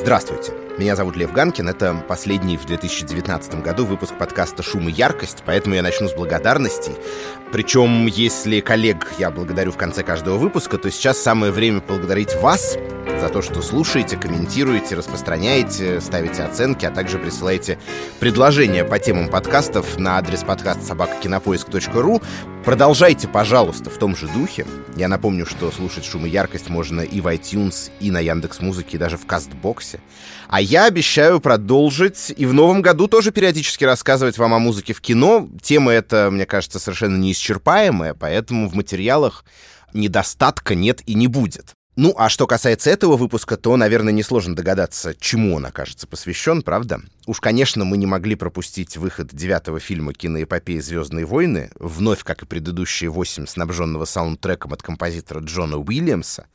Здравствуйте. Меня зовут Лев Ганкин. Это последний в 2019 году выпуск подкаста «Шум и яркость», поэтому я начну с благодарностей. Причем, если коллег я благодарю в конце каждого выпуска, то сейчас самое время поблагодарить вас за то, что слушаете, комментируете, распространяете, ставите оценки, а также присылаете предложения по темам подкастов на адрес подкаст собакакинопоиск.ру. Продолжайте, пожалуйста, в том же духе. Я напомню, что слушать «Шум и яркость» можно и в iTunes, и на Яндекс.Музыке, и даже в Кастбоксе. А я обещаю продолжить и в новом году тоже периодически рассказывать вам о музыке в кино. Тема эта, мне кажется, совершенно неисчерпаемая, поэтому в материалах недостатка нет и не будет. Ну, а что касается этого выпуска, то, наверное, несложно догадаться, чему он окажется посвящен, правда? Уж, конечно, мы не могли пропустить выход девятого фильма киноэпопеи «Звездные войны», вновь, как и предыдущие восемь, снабженного саундтреком от композитора Джона Уильямса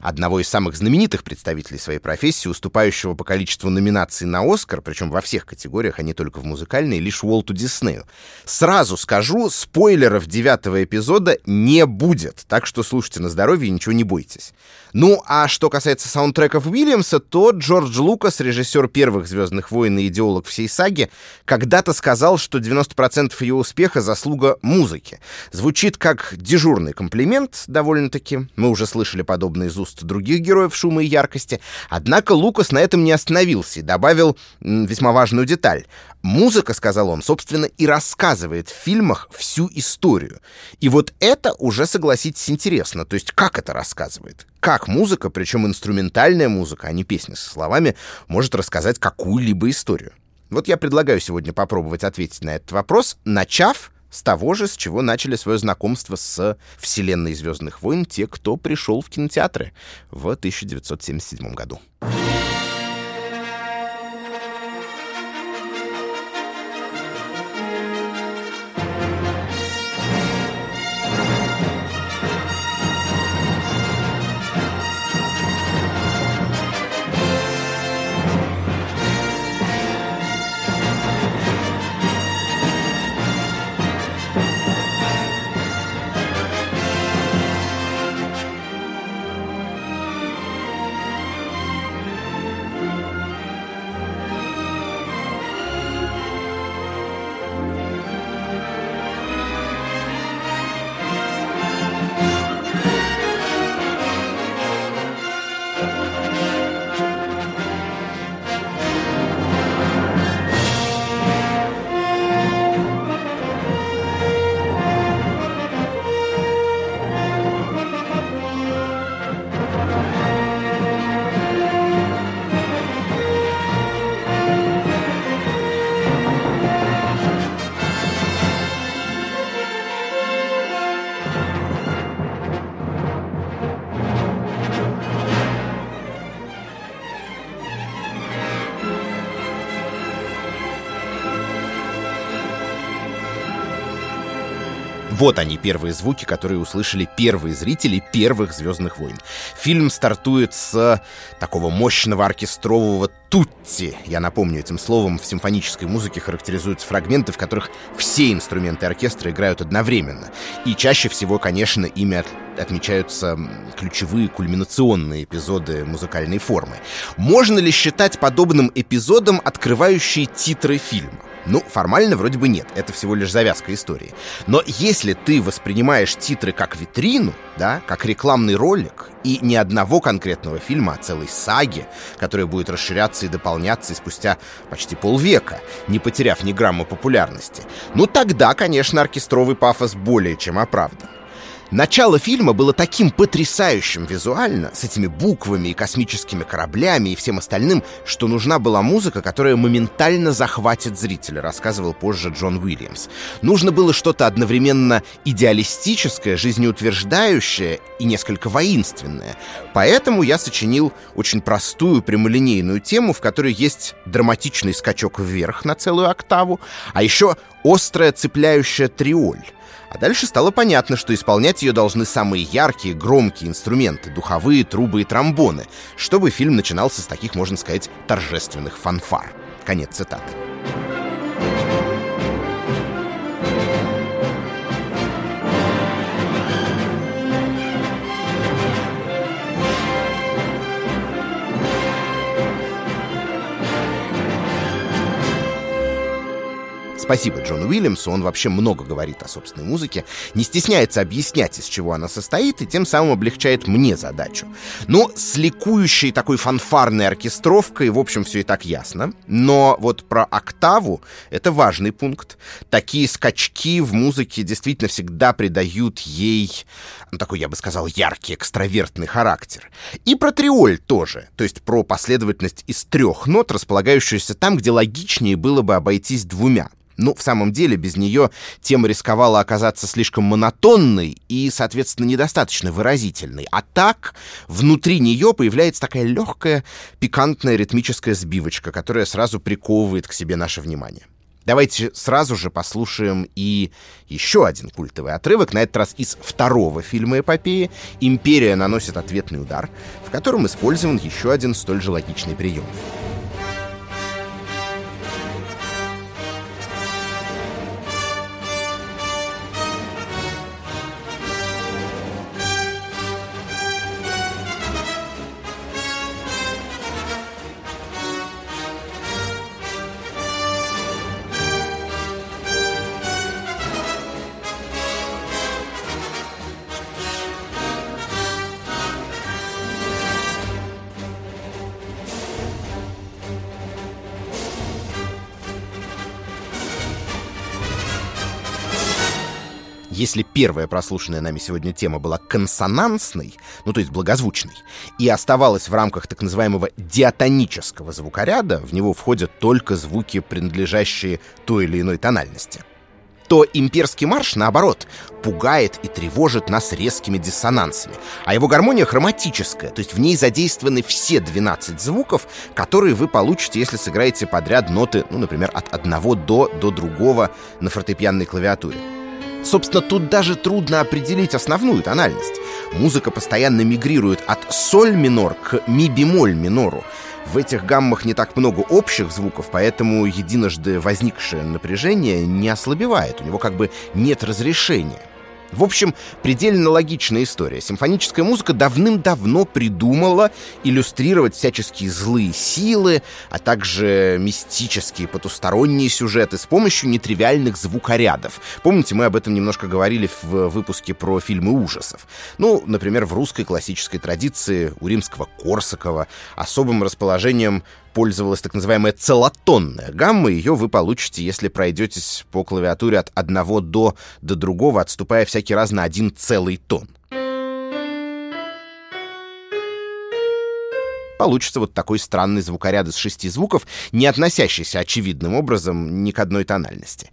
одного из самых знаменитых представителей своей профессии, уступающего по количеству номинаций на «Оскар», причем во всех категориях, а не только в музыкальной, лишь Уолту Диснею. Сразу скажу, спойлеров девятого эпизода не будет, так что слушайте на здоровье и ничего не бойтесь. Ну, а что касается саундтреков Уильямса, то Джордж Лукас, режиссер первых «Звездных войн» и идеолог всей саги, когда-то сказал, что 90% ее успеха — заслуга музыки. Звучит как дежурный комплимент, довольно-таки. Мы уже слышали подобное из уст других героев шума и яркости. Однако Лукас на этом не остановился и добавил весьма важную деталь. Музыка, сказал он, собственно, и рассказывает в фильмах всю историю. И вот это уже, согласитесь, интересно. То есть как это рассказывает? Как музыка, причем инструментальная музыка, а не песни со словами, может рассказать какую-либо историю? Вот я предлагаю сегодня попробовать ответить на этот вопрос, начав с того же, с чего начали свое знакомство с вселенной «Звездных войн» те, кто пришел в кинотеатры в 1977 году. Вот они, первые звуки, которые услышали первые зрители первых «Звездных войн». Фильм стартует с такого мощного оркестрового тутти. Я напомню, этим словом в симфонической музыке характеризуются фрагменты, в которых все инструменты оркестра играют одновременно. И чаще всего, конечно, ими от отмечаются ключевые кульминационные эпизоды музыкальной формы. Можно ли считать подобным эпизодом открывающие титры фильма? Ну, формально вроде бы нет, это всего лишь завязка истории. Но если ты воспринимаешь титры как витрину, да, как рекламный ролик, и не одного конкретного фильма, а целой саги, которая будет расширяться и дополняться и спустя почти полвека, не потеряв ни грамма популярности, ну тогда, конечно, оркестровый пафос более чем оправдан. Начало фильма было таким потрясающим визуально, с этими буквами и космическими кораблями и всем остальным, что нужна была музыка, которая моментально захватит зрителя, рассказывал позже Джон Уильямс. Нужно было что-то одновременно идеалистическое, жизнеутверждающее и несколько воинственное. Поэтому я сочинил очень простую прямолинейную тему, в которой есть драматичный скачок вверх на целую октаву, а еще острая цепляющая триоль. А дальше стало понятно, что исполнять ее должны самые яркие, громкие инструменты, духовые, трубы и тромбоны, чтобы фильм начинался с таких, можно сказать, торжественных фанфар. Конец цитаты. Спасибо Джону Уильямсу, он вообще много говорит о собственной музыке, не стесняется объяснять, из чего она состоит, и тем самым облегчает мне задачу. Но с ликующей такой фанфарной оркестровкой, в общем, все и так ясно. Но вот про октаву — это важный пункт. Такие скачки в музыке действительно всегда придают ей, ну, такой, я бы сказал, яркий, экстравертный характер. И про триоль тоже, то есть про последовательность из трех нот, располагающуюся там, где логичнее было бы обойтись двумя. Ну, в самом деле, без нее тема рисковала оказаться слишком монотонной и, соответственно, недостаточно выразительной. А так, внутри нее появляется такая легкая, пикантная ритмическая сбивочка, которая сразу приковывает к себе наше внимание. Давайте сразу же послушаем и еще один культовый отрывок, на этот раз из второго фильма эпопеи «Империя наносит ответный удар», в котором использован еще один столь же логичный прием. Если первая прослушанная нами сегодня тема была консонансной, ну то есть благозвучной, и оставалась в рамках так называемого диатонического звукоряда, в него входят только звуки, принадлежащие той или иной тональности, то имперский марш, наоборот, пугает и тревожит нас резкими диссонансами. А его гармония хроматическая, то есть в ней задействованы все 12 звуков, которые вы получите, если сыграете подряд ноты, ну, например, от одного до до другого на фортепианной клавиатуре. Собственно, тут даже трудно определить основную тональность. Музыка постоянно мигрирует от соль минор к ми бемоль минору. В этих гаммах не так много общих звуков, поэтому единожды возникшее напряжение не ослабевает, у него как бы нет разрешения. В общем, предельно логичная история. Симфоническая музыка давным-давно придумала иллюстрировать всяческие злые силы, а также мистические потусторонние сюжеты с помощью нетривиальных звукорядов. Помните, мы об этом немножко говорили в выпуске про фильмы ужасов. Ну, например, в русской классической традиции у римского Корсакова особым расположением пользовалась так называемая целотонная гамма. Ее вы получите, если пройдетесь по клавиатуре от одного до до другого, отступая всякий раз на один целый тон. Получится вот такой странный звукоряд из шести звуков, не относящийся очевидным образом ни к одной тональности.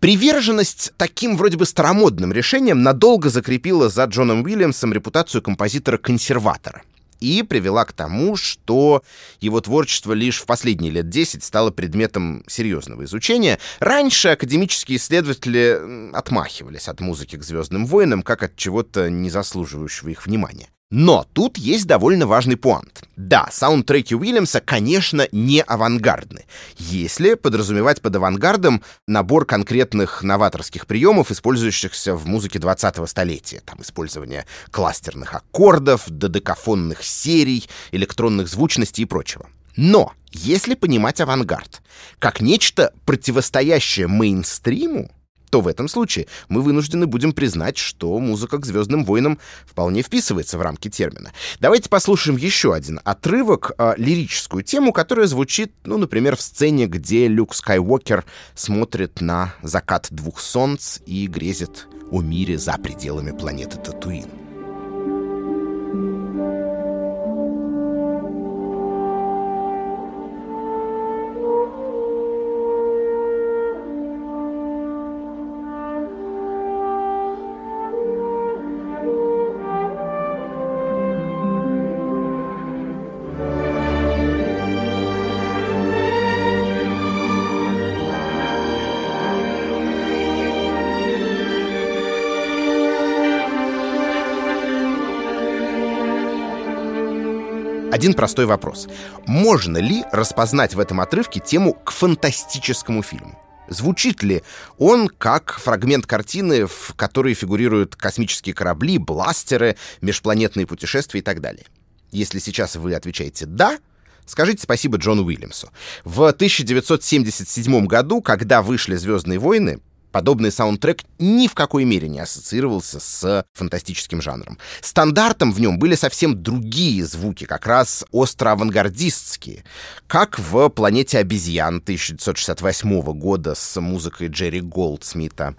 Приверженность таким вроде бы старомодным решениям надолго закрепила за Джоном Уильямсом репутацию композитора-консерватора — и привела к тому, что его творчество лишь в последние лет 10 стало предметом серьезного изучения. Раньше академические исследователи отмахивались от музыки к «Звездным войнам» как от чего-то не заслуживающего их внимания. Но тут есть довольно важный пуант. Да, саундтреки Уильямса, конечно, не авангардны. Если подразумевать под авангардом набор конкретных новаторских приемов, использующихся в музыке 20-го столетия. Там использование кластерных аккордов, додекафонных серий, электронных звучностей и прочего. Но если понимать авангард как нечто противостоящее мейнстриму, то в этом случае мы вынуждены будем признать, что музыка к «Звездным войнам» вполне вписывается в рамки термина. Давайте послушаем еще один отрывок, э, лирическую тему, которая звучит, ну, например, в сцене, где Люк Скайуокер смотрит на закат двух солнц и грезит о мире за пределами планеты Татуин. Один простой вопрос. Можно ли распознать в этом отрывке тему к фантастическому фильму? Звучит ли он как фрагмент картины, в которой фигурируют космические корабли, бластеры, межпланетные путешествия и так далее? Если сейчас вы отвечаете «да», Скажите спасибо Джону Уильямсу. В 1977 году, когда вышли «Звездные войны», подобный саундтрек ни в какой мере не ассоциировался с фантастическим жанром. Стандартом в нем были совсем другие звуки, как раз остро-авангардистские, как в «Планете обезьян» 1968 года с музыкой Джерри Голдсмита.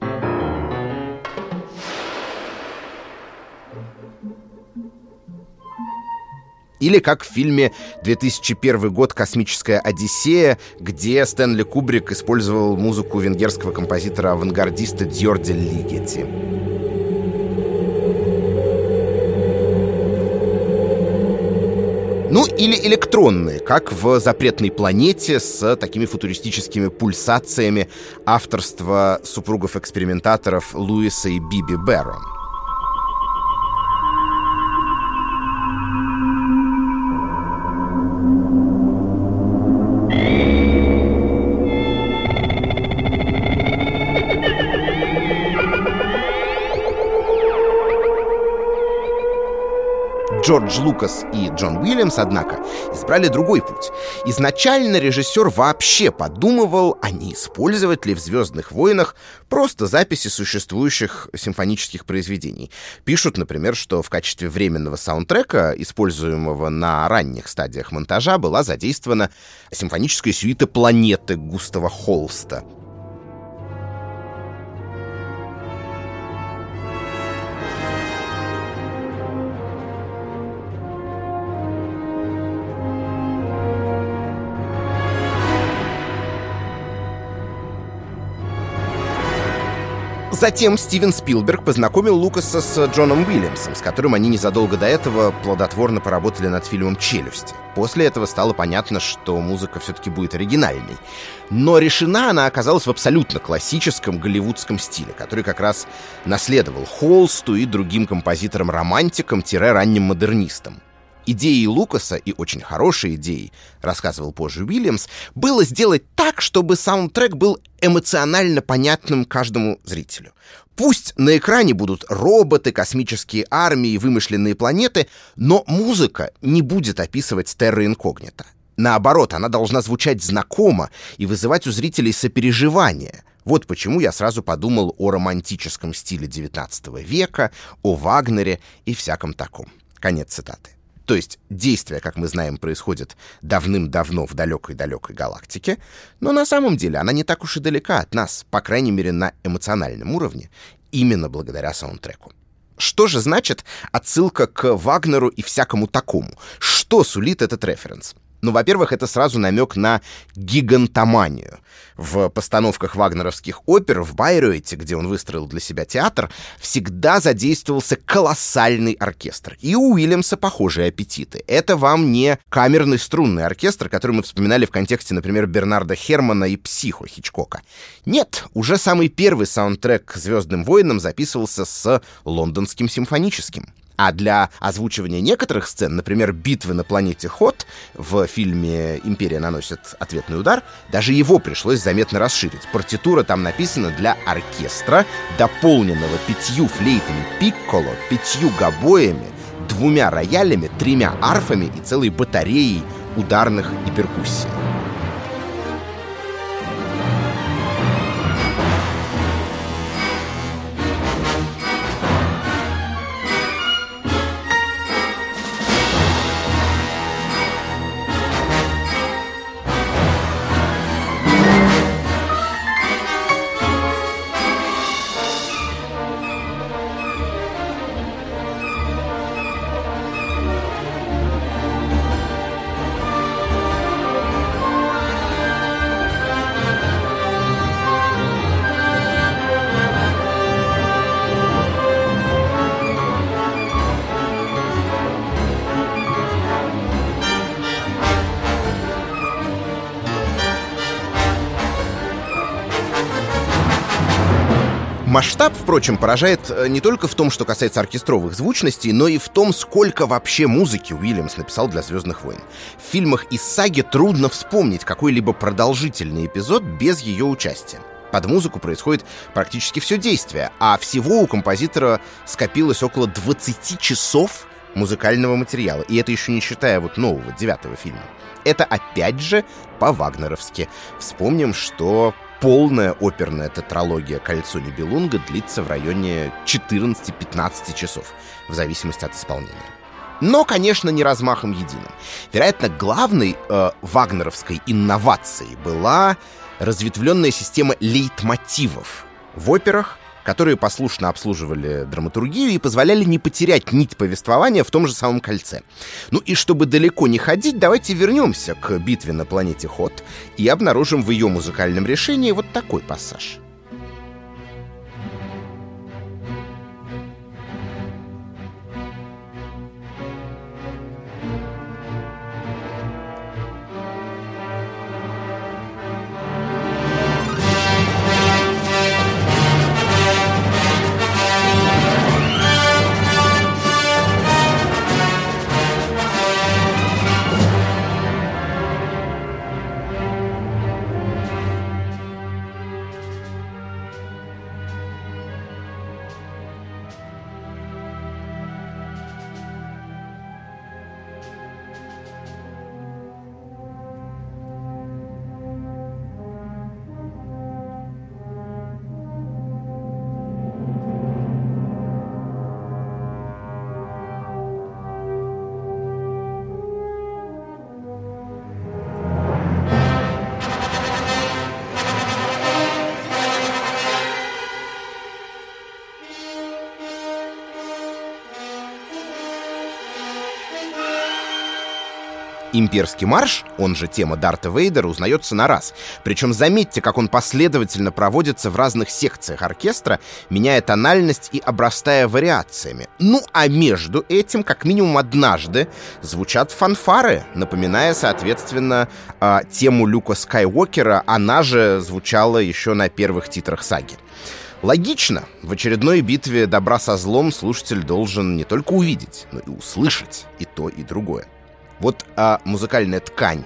Или как в фильме 2001 год «Космическая Одиссея», где Стэнли Кубрик использовал музыку венгерского композитора-авангардиста Дьорди Лигети. Ну, или электронные, как в «Запретной планете» с такими футуристическими пульсациями авторства супругов-экспериментаторов Луиса и Биби Беррон. Джордж Лукас и Джон Уильямс, однако, избрали другой путь. Изначально режиссер вообще подумывал, а не использовать ли в «Звездных войнах» просто записи существующих симфонических произведений. Пишут, например, что в качестве временного саундтрека, используемого на ранних стадиях монтажа, была задействована симфоническая сюита «Планеты» Густава Холста — Затем Стивен Спилберг познакомил Лукаса с Джоном Уильямсом, с которым они незадолго до этого плодотворно поработали над фильмом «Челюсти». После этого стало понятно, что музыка все-таки будет оригинальной. Но решена она оказалась в абсолютно классическом голливудском стиле, который как раз наследовал Холсту и другим композиторам-романтикам-ранним модернистам. Идеей Лукаса, и очень хорошей идеей, рассказывал позже Уильямс, было сделать так, чтобы саундтрек был эмоционально понятным каждому зрителю. Пусть на экране будут роботы, космические армии, вымышленные планеты, но музыка не будет описывать терра инкогнито. Наоборот, она должна звучать знакомо и вызывать у зрителей сопереживание. Вот почему я сразу подумал о романтическом стиле XIX века, о Вагнере и всяком таком. Конец цитаты. То есть действие, как мы знаем, происходит давным-давно в далекой-далекой галактике, но на самом деле она не так уж и далека от нас, по крайней мере на эмоциональном уровне, именно благодаря саундтреку. Что же значит отсылка к Вагнеру и всякому такому? Что сулит этот референс? Ну, во-первых, это сразу намек на гигантоманию. В постановках вагнеровских опер в Байройте, где он выстроил для себя театр, всегда задействовался колоссальный оркестр. И у Уильямса похожие аппетиты. Это вам не камерный струнный оркестр, который мы вспоминали в контексте, например, Бернарда Хермана и «Психо» Хичкока. Нет, уже самый первый саундтрек к «Звездным войнам» записывался с лондонским симфоническим. А для озвучивания некоторых сцен, например, битвы на планете Хот в фильме «Империя наносит ответный удар», даже его пришлось заметно расширить. Партитура там написана для оркестра, дополненного пятью флейтами пикколо, пятью гобоями, двумя роялями, тремя арфами и целой батареей ударных и перкуссий. Масштаб, впрочем, поражает э, не только в том, что касается оркестровых звучностей, но и в том, сколько вообще музыки Уильямс написал для «Звездных войн». В фильмах из саги трудно вспомнить какой-либо продолжительный эпизод без ее участия. Под музыку происходит практически все действие, а всего у композитора скопилось около 20 часов музыкального материала. И это еще не считая вот нового, девятого фильма. Это опять же по-вагнеровски. Вспомним, что полная оперная тетралогия «Кольцо Нибелунга» длится в районе 14-15 часов, в зависимости от исполнения. Но, конечно, не размахом единым. Вероятно, главной э, вагнеровской инновацией была разветвленная система лейтмотивов в операх, которые послушно обслуживали драматургию и позволяли не потерять нить повествования в том же самом кольце. Ну и чтобы далеко не ходить, давайте вернемся к битве на планете Ход и обнаружим в ее музыкальном решении вот такой пассаж. Имперский марш, он же тема Дарта Вейдера, узнается на раз. Причем заметьте, как он последовательно проводится в разных секциях оркестра, меняя тональность и обрастая вариациями. Ну, а между этим, как минимум однажды, звучат фанфары, напоминая, соответственно, а, тему Люка Скайуокера, она же звучала еще на первых титрах саги. Логично, в очередной битве добра со злом слушатель должен не только увидеть, но и услышать и то, и другое. Вот а, музыкальная ткань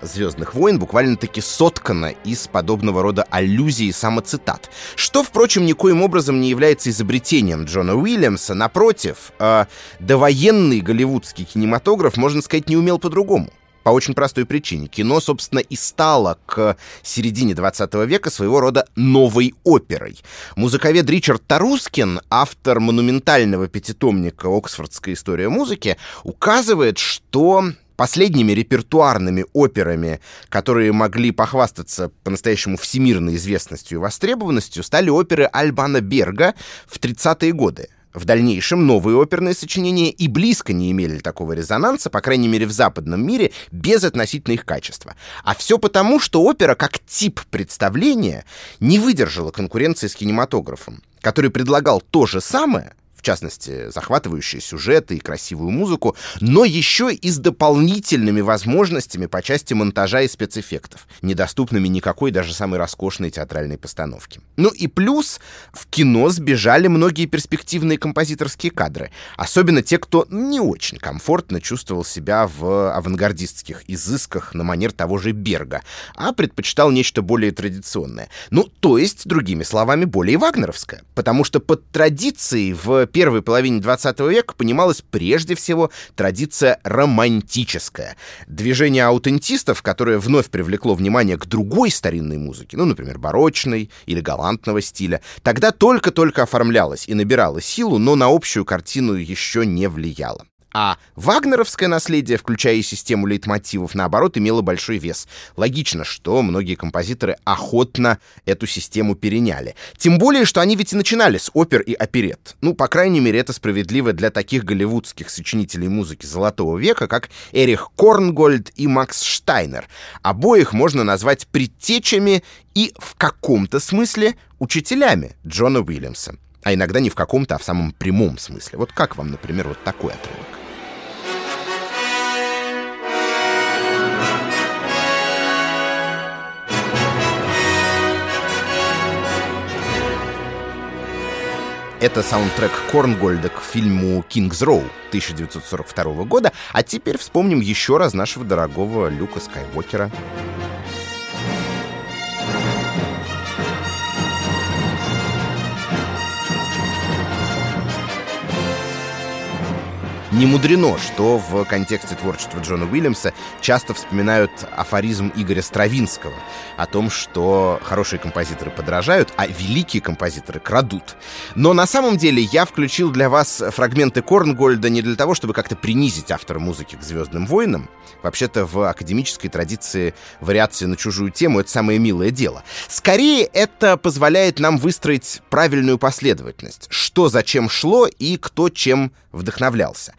«Звездных войн» буквально-таки соткана из подобного рода аллюзий и самоцитат, что, впрочем, никоим образом не является изобретением Джона Уильямса. Напротив, э, довоенный голливудский кинематограф, можно сказать, не умел по-другому. По очень простой причине. Кино, собственно, и стало к середине 20 века своего рода новой оперой. Музыковед Ричард Тарускин, автор монументального пятитомника «Оксфордская история музыки», указывает, что последними репертуарными операми, которые могли похвастаться по-настоящему всемирной известностью и востребованностью, стали оперы Альбана Берга в 30-е годы. В дальнейшем новые оперные сочинения и близко не имели такого резонанса, по крайней мере в западном мире, без относительно их качества. А все потому, что опера как тип представления не выдержала конкуренции с кинематографом, который предлагал то же самое, в частности, захватывающие сюжеты и красивую музыку, но еще и с дополнительными возможностями по части монтажа и спецэффектов, недоступными никакой даже самой роскошной театральной постановке. Ну и плюс в кино сбежали многие перспективные композиторские кадры, особенно те, кто не очень комфортно чувствовал себя в авангардистских изысках на манер того же Берга, а предпочитал нечто более традиционное. Ну, то есть, другими словами, более вагнеровское, потому что под традицией в первой половине 20 века понималась прежде всего традиция романтическая. Движение аутентистов, которое вновь привлекло внимание к другой старинной музыке, ну, например, барочной или галантного стиля, тогда только-только оформлялось и набирало силу, но на общую картину еще не влияло. А вагнеровское наследие, включая и систему лейтмотивов, наоборот, имело большой вес. Логично, что многие композиторы охотно эту систему переняли. Тем более, что они ведь и начинали с опер и оперет. Ну, по крайней мере, это справедливо для таких голливудских сочинителей музыки Золотого века, как Эрих Корнгольд и Макс Штайнер. Обоих можно назвать предтечами и в каком-то смысле учителями Джона Уильямса. А иногда не в каком-то, а в самом прямом смысле. Вот как вам, например, вот такой отрывок? Это саундтрек Корнгольда к фильму «Кингс Роу» 1942 года. А теперь вспомним еще раз нашего дорогого Люка Скайуокера. Не мудрено, что в контексте творчества Джона Уильямса часто вспоминают афоризм Игоря Стравинского о том, что хорошие композиторы подражают, а великие композиторы крадут. Но на самом деле я включил для вас фрагменты Корнгольда не для того, чтобы как-то принизить автора музыки к «Звездным войнам». Вообще-то в академической традиции вариации на чужую тему — это самое милое дело. Скорее, это позволяет нам выстроить правильную последовательность, что зачем шло и кто чем вдохновлялся.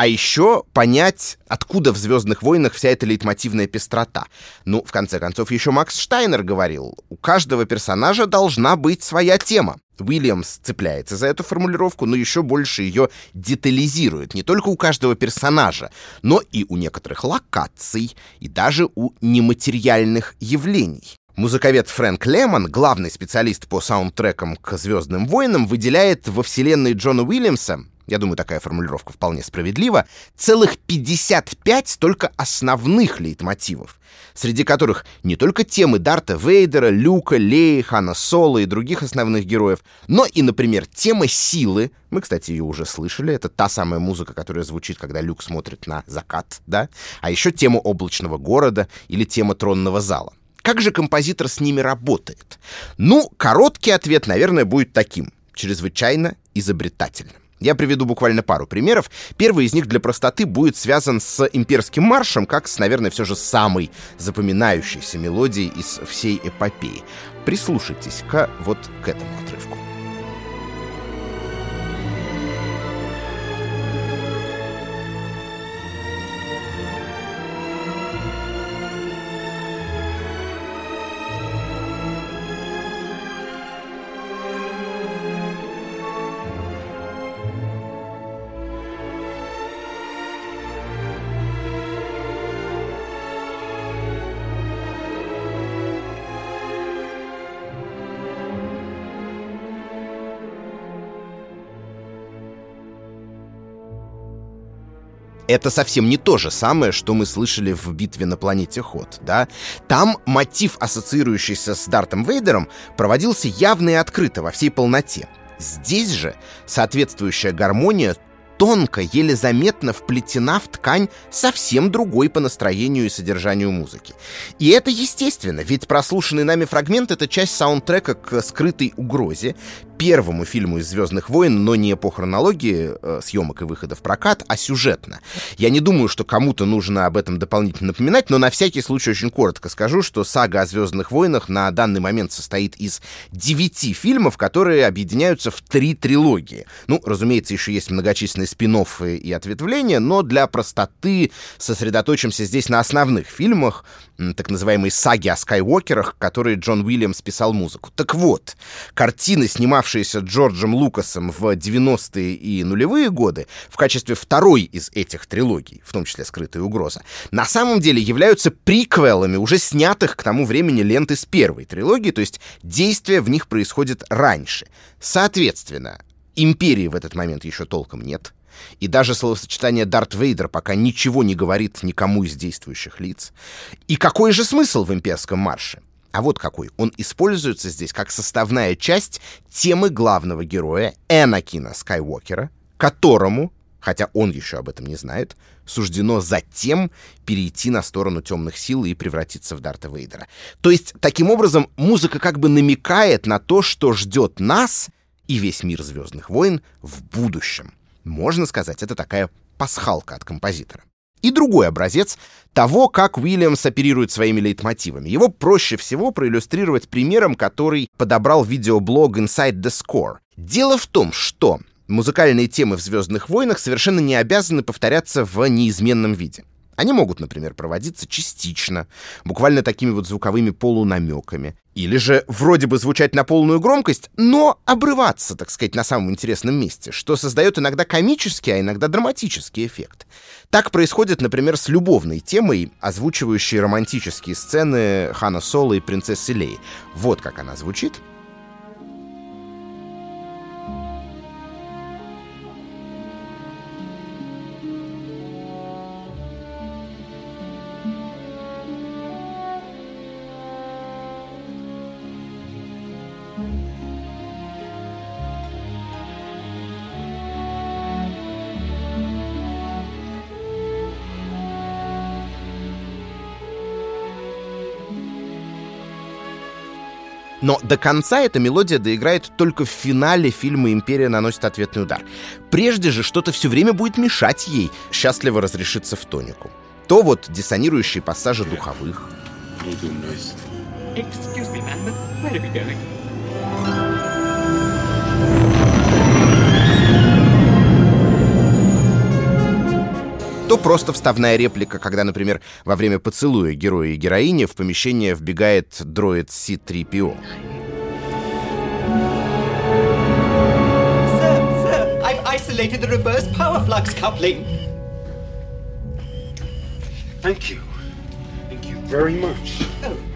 А еще понять, откуда в «Звездных войнах» вся эта лейтмотивная пестрота. Ну, в конце концов, еще Макс Штайнер говорил, у каждого персонажа должна быть своя тема. Уильямс цепляется за эту формулировку, но еще больше ее детализирует. Не только у каждого персонажа, но и у некоторых локаций, и даже у нематериальных явлений. Музыковед Фрэнк Лемон, главный специалист по саундтрекам к «Звездным войнам», выделяет во вселенной Джона Уильямса я думаю, такая формулировка вполне справедлива, целых 55 только основных лейтмотивов, среди которых не только темы Дарта Вейдера, Люка, Леи, Хана Соло и других основных героев, но и, например, тема силы. Мы, кстати, ее уже слышали. Это та самая музыка, которая звучит, когда Люк смотрит на закат, да? А еще тема облачного города или тема тронного зала. Как же композитор с ними работает? Ну, короткий ответ, наверное, будет таким. Чрезвычайно изобретательным. Я приведу буквально пару примеров. Первый из них для простоты будет связан с имперским маршем, как с, наверное, все же самой запоминающейся мелодией из всей эпопеи. Прислушайтесь-ка вот к этому отрывку. Это совсем не то же самое, что мы слышали в битве на планете Ход, да? Там мотив, ассоциирующийся с Дартом Вейдером, проводился явно и открыто во всей полноте. Здесь же соответствующая гармония тонко, еле заметно вплетена в ткань совсем другой по настроению и содержанию музыки. И это естественно, ведь прослушанный нами фрагмент — это часть саундтрека к «Скрытой угрозе», первому фильму из «Звездных войн», но не по хронологии э, съемок и выхода в прокат, а сюжетно. Я не думаю, что кому-то нужно об этом дополнительно напоминать, но на всякий случай очень коротко скажу, что сага о «Звездных войнах» на данный момент состоит из девяти фильмов, которые объединяются в три трилогии. Ну, разумеется, еще есть многочисленные спин и ответвления, но для простоты сосредоточимся здесь на основных фильмах, так называемой саги о Скайуокерах, которые Джон Уильямс писал музыку. Так вот, картины, снимавшиеся Джорджем Лукасом в 90-е и нулевые годы в качестве второй из этих трилогий, в том числе «Скрытая угроза», на самом деле являются приквелами уже снятых к тому времени ленты с первой трилогии, то есть действие в них происходит раньше. Соответственно, империи в этот момент еще толком нет — и даже словосочетание «Дарт Вейдер» пока ничего не говорит никому из действующих лиц. И какой же смысл в имперском марше? А вот какой. Он используется здесь как составная часть темы главного героя Энакина Скайуокера, которому, хотя он еще об этом не знает, суждено затем перейти на сторону темных сил и превратиться в Дарта Вейдера. То есть, таким образом, музыка как бы намекает на то, что ждет нас и весь мир Звездных войн в будущем. Можно сказать, это такая пасхалка от композитора. И другой образец того, как Уильямс оперирует своими лейтмотивами. Его проще всего проиллюстрировать примером, который подобрал видеоблог Inside the Score. Дело в том, что музыкальные темы в «Звездных войнах» совершенно не обязаны повторяться в неизменном виде. Они могут, например, проводиться частично, буквально такими вот звуковыми полунамеками. Или же вроде бы звучать на полную громкость, но обрываться, так сказать, на самом интересном месте, что создает иногда комический, а иногда драматический эффект. Так происходит, например, с любовной темой, озвучивающей романтические сцены Хана Соло и принцессы Леи. Вот как она звучит — Но до конца эта мелодия доиграет только в финале фильма «Империя наносит ответный удар». Прежде же что-то все время будет мешать ей счастливо разрешиться в тонику. То вот диссонирующие пассажи духовых. Excuse me, man, where are we going? То просто вставная реплика, когда, например, во время поцелуя героя и героини в помещение вбегает дроид C-3PO. Sir, sir, I've isolated the reverse power flux coupling. Thank you. Thank you very much. Oh.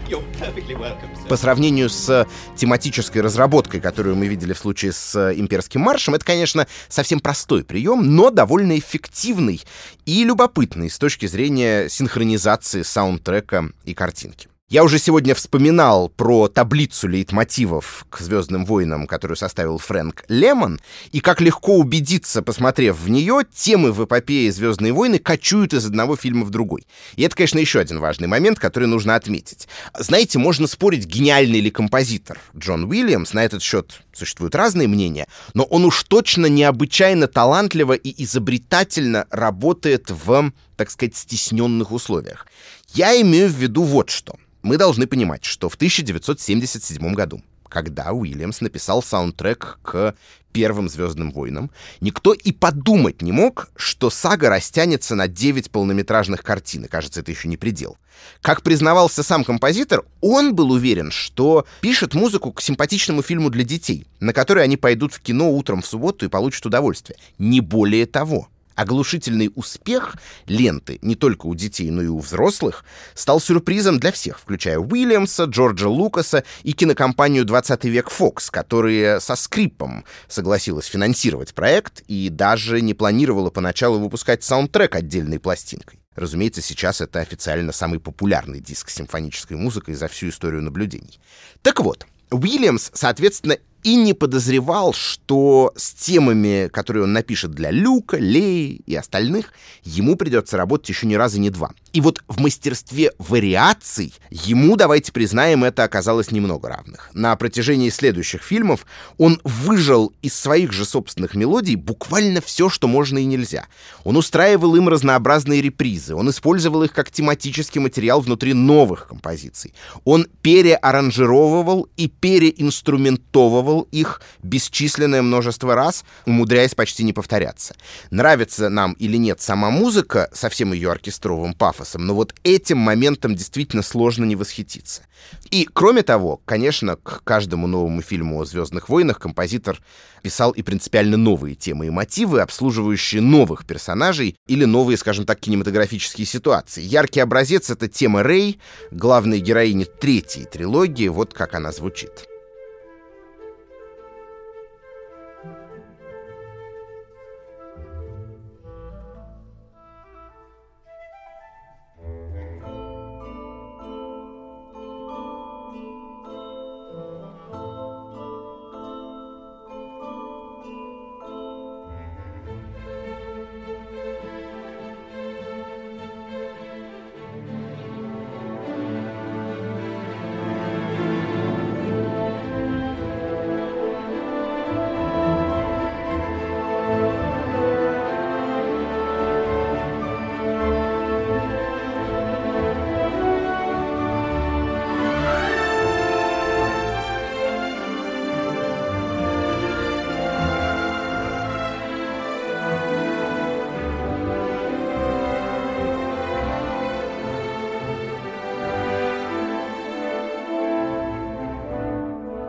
По сравнению с тематической разработкой, которую мы видели в случае с э, имперским маршем, это, конечно, совсем простой прием, но довольно эффективный и любопытный с точки зрения синхронизации саундтрека и картинки. Я уже сегодня вспоминал про таблицу лейтмотивов к «Звездным войнам», которую составил Фрэнк Лемон, и как легко убедиться, посмотрев в нее, темы в эпопее «Звездные войны» кочуют из одного фильма в другой. И это, конечно, еще один важный момент, который нужно отметить. Знаете, можно спорить, гениальный ли композитор Джон Уильямс, на этот счет существуют разные мнения, но он уж точно необычайно талантливо и изобретательно работает в, так сказать, стесненных условиях. Я имею в виду вот что — мы должны понимать, что в 1977 году, когда Уильямс написал саундтрек к первым «Звездным войнам», никто и подумать не мог, что сага растянется на 9 полнометражных картин, и, кажется, это еще не предел. Как признавался сам композитор, он был уверен, что пишет музыку к симпатичному фильму для детей, на который они пойдут в кино утром в субботу и получат удовольствие. Не более того. Оглушительный успех ленты не только у детей, но и у взрослых стал сюрпризом для всех, включая Уильямса, Джорджа Лукаса и кинокомпанию «20 век Фокс», которая со скрипом согласилась финансировать проект и даже не планировала поначалу выпускать саундтрек отдельной пластинкой. Разумеется, сейчас это официально самый популярный диск симфонической музыкой за всю историю наблюдений. Так вот, Уильямс, соответственно, и не подозревал, что с темами, которые он напишет для Люка, Леи и остальных, ему придется работать еще ни раза не два. И вот в мастерстве вариаций ему, давайте признаем, это оказалось немного равных. На протяжении следующих фильмов он выжил из своих же собственных мелодий буквально все, что можно и нельзя. Он устраивал им разнообразные репризы, он использовал их как тематический материал внутри новых композиций. Он переаранжировывал и переинструментовывал делал их бесчисленное множество раз, умудряясь почти не повторяться. Нравится нам или нет сама музыка со всем ее оркестровым пафосом, но вот этим моментом действительно сложно не восхититься. И, кроме того, конечно, к каждому новому фильму о «Звездных войнах» композитор писал и принципиально новые темы и мотивы, обслуживающие новых персонажей или новые, скажем так, кинематографические ситуации. Яркий образец — это тема Рэй, главной героини третьей трилогии, вот как она звучит.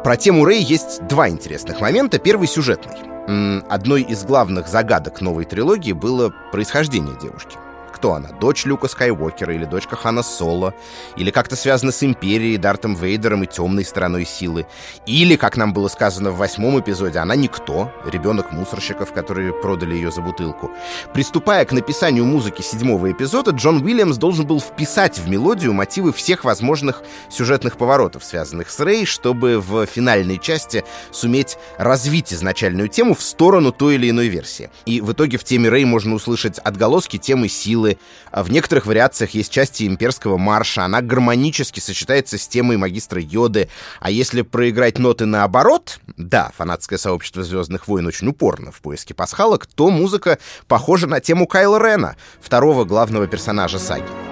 Про тему Рэй есть два интересных момента. Первый сюжетный. Одной из главных загадок новой трилогии было происхождение девушки кто она, дочь Люка Скайуокера или дочка Хана Соло, или как-то связана с Империей, Дартом Вейдером и темной стороной силы, или, как нам было сказано в восьмом эпизоде, она никто, ребенок мусорщиков, которые продали ее за бутылку. Приступая к написанию музыки седьмого эпизода, Джон Уильямс должен был вписать в мелодию мотивы всех возможных сюжетных поворотов, связанных с Рэй, чтобы в финальной части суметь развить изначальную тему в сторону той или иной версии. И в итоге в теме Рэй можно услышать отголоски темы силы, силы. А в некоторых вариациях есть части имперского марша. Она гармонически сочетается с темой магистра Йоды. А если проиграть ноты наоборот, да, фанатское сообщество «Звездных войн» очень упорно в поиске пасхалок, то музыка похожа на тему Кайла Рена, второго главного персонажа саги.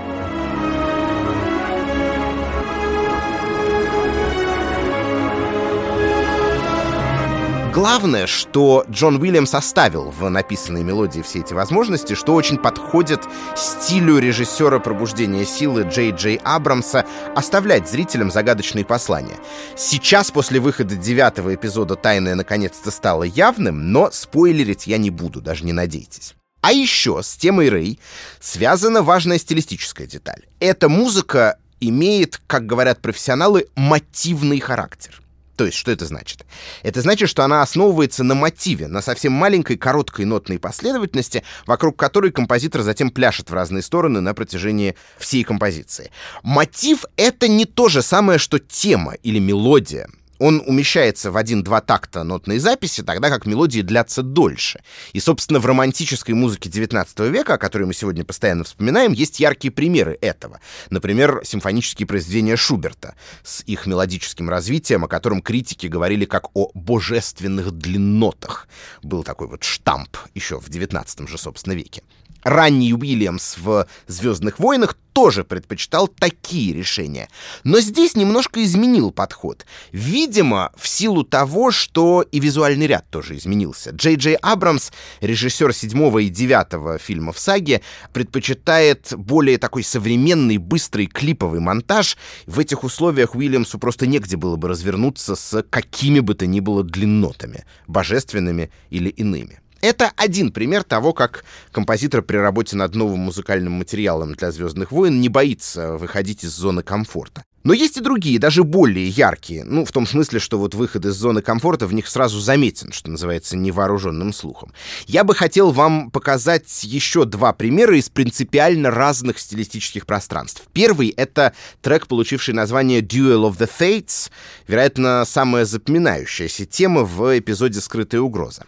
Главное, что Джон Уильямс оставил в написанной мелодии все эти возможности, что очень подходит стилю режиссера «Пробуждения силы» Джей Джей Абрамса оставлять зрителям загадочные послания. Сейчас, после выхода девятого эпизода, тайное наконец-то стало явным, но спойлерить я не буду, даже не надейтесь. А еще с темой Рэй связана важная стилистическая деталь. Эта музыка имеет, как говорят профессионалы, мотивный характер. То есть, что это значит? Это значит, что она основывается на мотиве, на совсем маленькой короткой нотной последовательности, вокруг которой композитор затем пляшет в разные стороны на протяжении всей композиции. Мотив — это не то же самое, что тема или мелодия он умещается в один-два такта нотной записи, тогда как мелодии длятся дольше. И, собственно, в романтической музыке XIX века, о которой мы сегодня постоянно вспоминаем, есть яркие примеры этого. Например, симфонические произведения Шуберта с их мелодическим развитием, о котором критики говорили как о божественных длиннотах. Был такой вот штамп еще в XIX же, собственно, веке. Ранний Уильямс в «Звездных войнах» тоже предпочитал такие решения. Но здесь немножко изменил подход. Видимо, в силу того, что и визуальный ряд тоже изменился. Джей Джей Абрамс, режиссер седьмого и девятого фильмов саги, предпочитает более такой современный, быстрый клиповый монтаж. В этих условиях Уильямсу просто негде было бы развернуться с какими бы то ни было длиннотами, божественными или иными. Это один пример того, как композитор при работе над новым музыкальным материалом для «Звездных войн» не боится выходить из зоны комфорта. Но есть и другие, даже более яркие. Ну, в том смысле, что вот выход из зоны комфорта в них сразу заметен, что называется, невооруженным слухом. Я бы хотел вам показать еще два примера из принципиально разных стилистических пространств. Первый — это трек, получивший название «Duel of the Fates», вероятно, самая запоминающаяся тема в эпизоде «Скрытая угроза».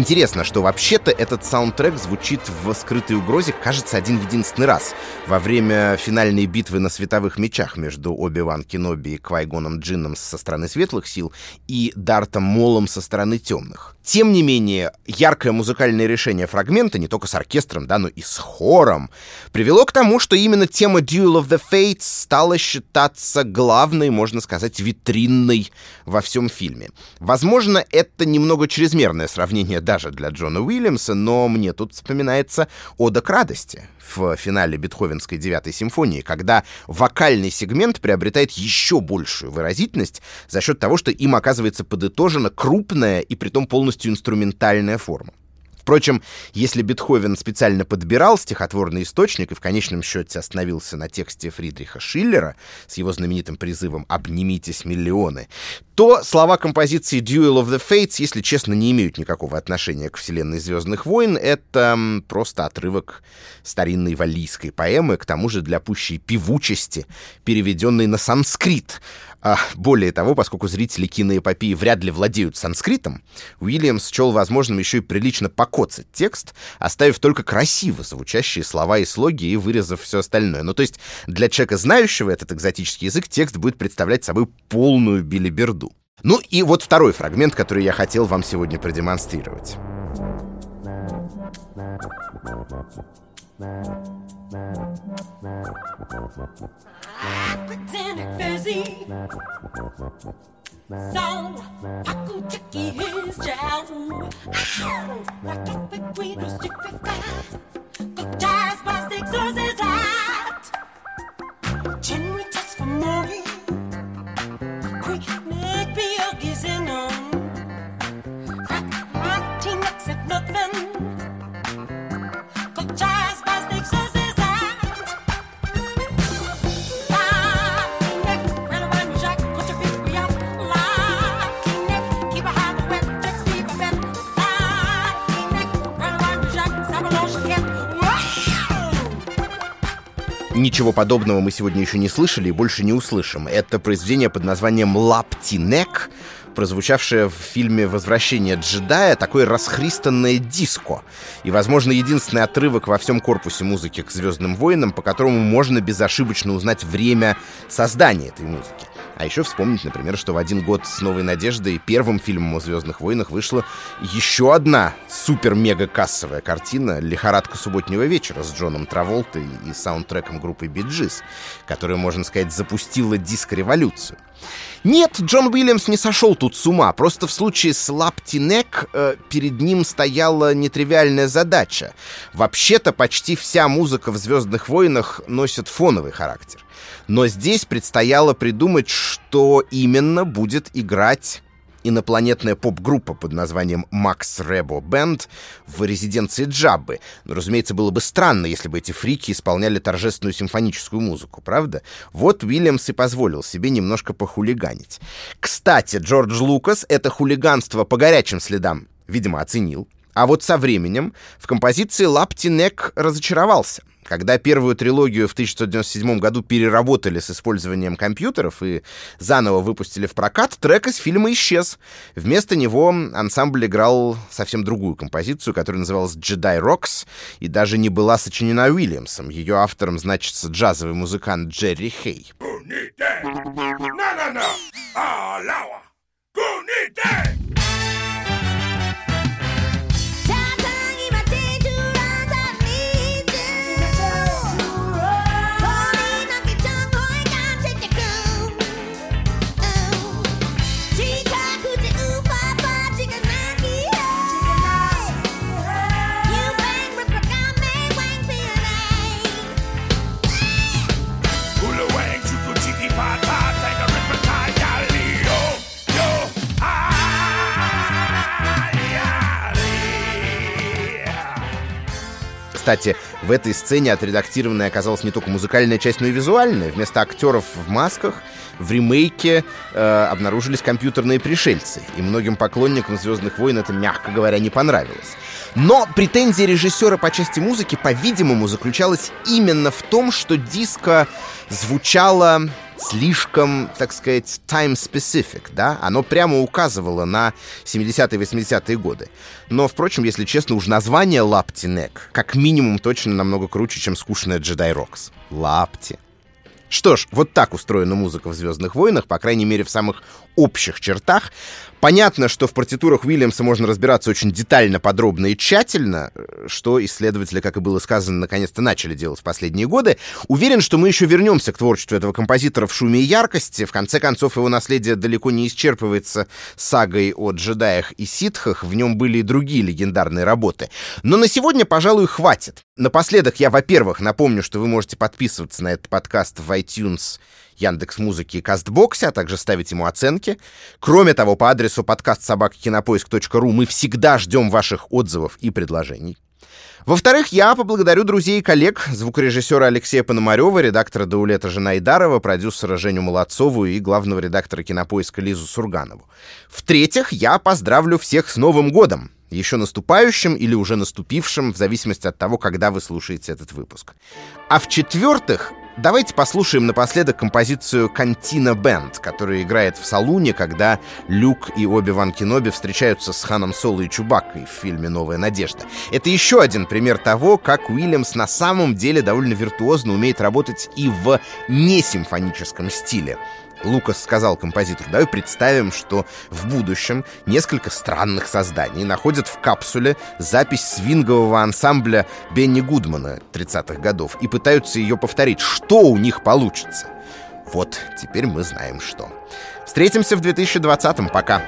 Интересно, что вообще-то этот саундтрек звучит в «Скрытой угрозе», кажется, один-единственный раз во время финальной битвы на световых мечах между Оби-Ван Кеноби и Квайгоном Джинном со стороны светлых сил и Дартом Молом со стороны темных. Тем не менее, яркое музыкальное решение фрагмента, не только с оркестром, да, но и с хором, привело к тому, что именно тема Duel of the Fates стала считаться главной, можно сказать, витринной во всем фильме. Возможно, это немного чрезмерное сравнение даже для Джона Уильямса, но мне тут вспоминается «Ода к радости» в финале Бетховенской девятой симфонии, когда вокальный сегмент приобретает еще большую выразительность за счет того, что им оказывается подытожена крупная и притом полностью инструментальная форма. Впрочем, если Бетховен специально подбирал стихотворный источник и в конечном счете остановился на тексте Фридриха Шиллера с его знаменитым призывом «Обнимитесь, миллионы», то слова композиции «Duel of the Fates», если честно, не имеют никакого отношения к вселенной «Звездных войн». Это просто отрывок старинной валлийской поэмы, к тому же для пущей певучести, переведенной на санскрит — а, более того, поскольку зрители киноэпопеи вряд ли владеют санскритом, Уильямс счел возможным еще и прилично покоцать текст, оставив только красиво звучащие слова и слоги и вырезав все остальное. Ну, то есть для человека, знающего этот экзотический язык, текст будет представлять собой полную билиберду. Ну и вот второй фрагмент, который я хотел вам сегодня продемонстрировать. I pretended busy, so I could take his. I got a stick of Ничего подобного мы сегодня еще не слышали и больше не услышим. Это произведение под названием «Лаптинек», прозвучавшее в фильме «Возвращение джедая», такое расхристанное диско. И, возможно, единственный отрывок во всем корпусе музыки к «Звездным войнам», по которому можно безошибочно узнать время создания этой музыки. А еще вспомнить, например, что в один год с «Новой надеждой» первым фильмом о «Звездных войнах» вышла еще одна супер-мега-кассовая картина «Лихорадка субботнего вечера» с Джоном Траволтой и саундтреком группы Биджис, которая, можно сказать, запустила диско-революцию. Нет, Джон Уильямс не сошел тут с ума. Просто в случае с Лаптинек э, перед ним стояла нетривиальная задача. Вообще-то почти вся музыка в «Звездных войнах» носит фоновый характер. Но здесь предстояло придумать, что именно будет играть инопланетная поп-группа под названием Max Rebo Band в резиденции Джаббы. Но, разумеется, было бы странно, если бы эти фрики исполняли торжественную симфоническую музыку, правда? Вот Уильямс и позволил себе немножко похулиганить. Кстати, Джордж Лукас это хулиганство по горячим следам, видимо, оценил. А вот со временем в композиции «Лаптинек» разочаровался. Когда первую трилогию в 1997 году переработали с использованием компьютеров и заново выпустили в прокат, трек из фильма исчез. Вместо него ансамбль играл совсем другую композицию, которая называлась «Jedi Rocks» и даже не была сочинена Уильямсом. Ее автором значится джазовый музыкант Джерри Хей. Кстати, в этой сцене отредактированной оказалась не только музыкальная часть, но и визуальная. Вместо актеров в масках в ремейке э, обнаружились компьютерные пришельцы. И многим поклонникам «Звездных войн» это, мягко говоря, не понравилось. Но претензия режиссера по части музыки, по-видимому, заключалась именно в том, что диско звучало слишком, так сказать, time-specific, да? Оно прямо указывало на 70-е 80-е годы. Но, впрочем, если честно, уж название Лаптинек как минимум точно намного круче, чем скучная Джедай Рокс. Лапти. Что ж, вот так устроена музыка в «Звездных войнах», по крайней мере, в самых общих чертах. Понятно, что в партитурах Уильямса можно разбираться очень детально, подробно и тщательно, что исследователи, как и было сказано, наконец-то начали делать в последние годы. Уверен, что мы еще вернемся к творчеству этого композитора в шуме и яркости. В конце концов, его наследие далеко не исчерпывается сагой о джедаях и ситхах. В нем были и другие легендарные работы. Но на сегодня, пожалуй, хватит. Напоследок я, во-первых, напомню, что вы можете подписываться на этот подкаст в iTunes, Яндекс Музыки и Кастбоксе, а также ставить ему оценки. Кроме того, по адресу подкаст собакакинопоиск.ру мы всегда ждем ваших отзывов и предложений. Во-вторых, я поблагодарю друзей и коллег, звукорежиссера Алексея Пономарева, редактора Даулета Женайдарова, продюсера Женю Молодцову и главного редактора кинопоиска Лизу Сурганову. В-третьих, я поздравлю всех с Новым годом! еще наступающим или уже наступившим, в зависимости от того, когда вы слушаете этот выпуск. А в-четвертых, Давайте послушаем напоследок композицию «Кантина Бенд», которая играет в салуне, когда Люк и Оби-Ван Кеноби встречаются с Ханом Соло и Чубаккой в фильме «Новая надежда». Это еще один пример того, как Уильямс на самом деле довольно виртуозно умеет работать и в несимфоническом стиле. Лукас сказал композитору, давай представим, что в будущем несколько странных созданий находят в капсуле запись свингового ансамбля Бенни Гудмана 30-х годов и пытаются ее повторить. Что у них получится? Вот, теперь мы знаем что. Встретимся в 2020-м. Пока.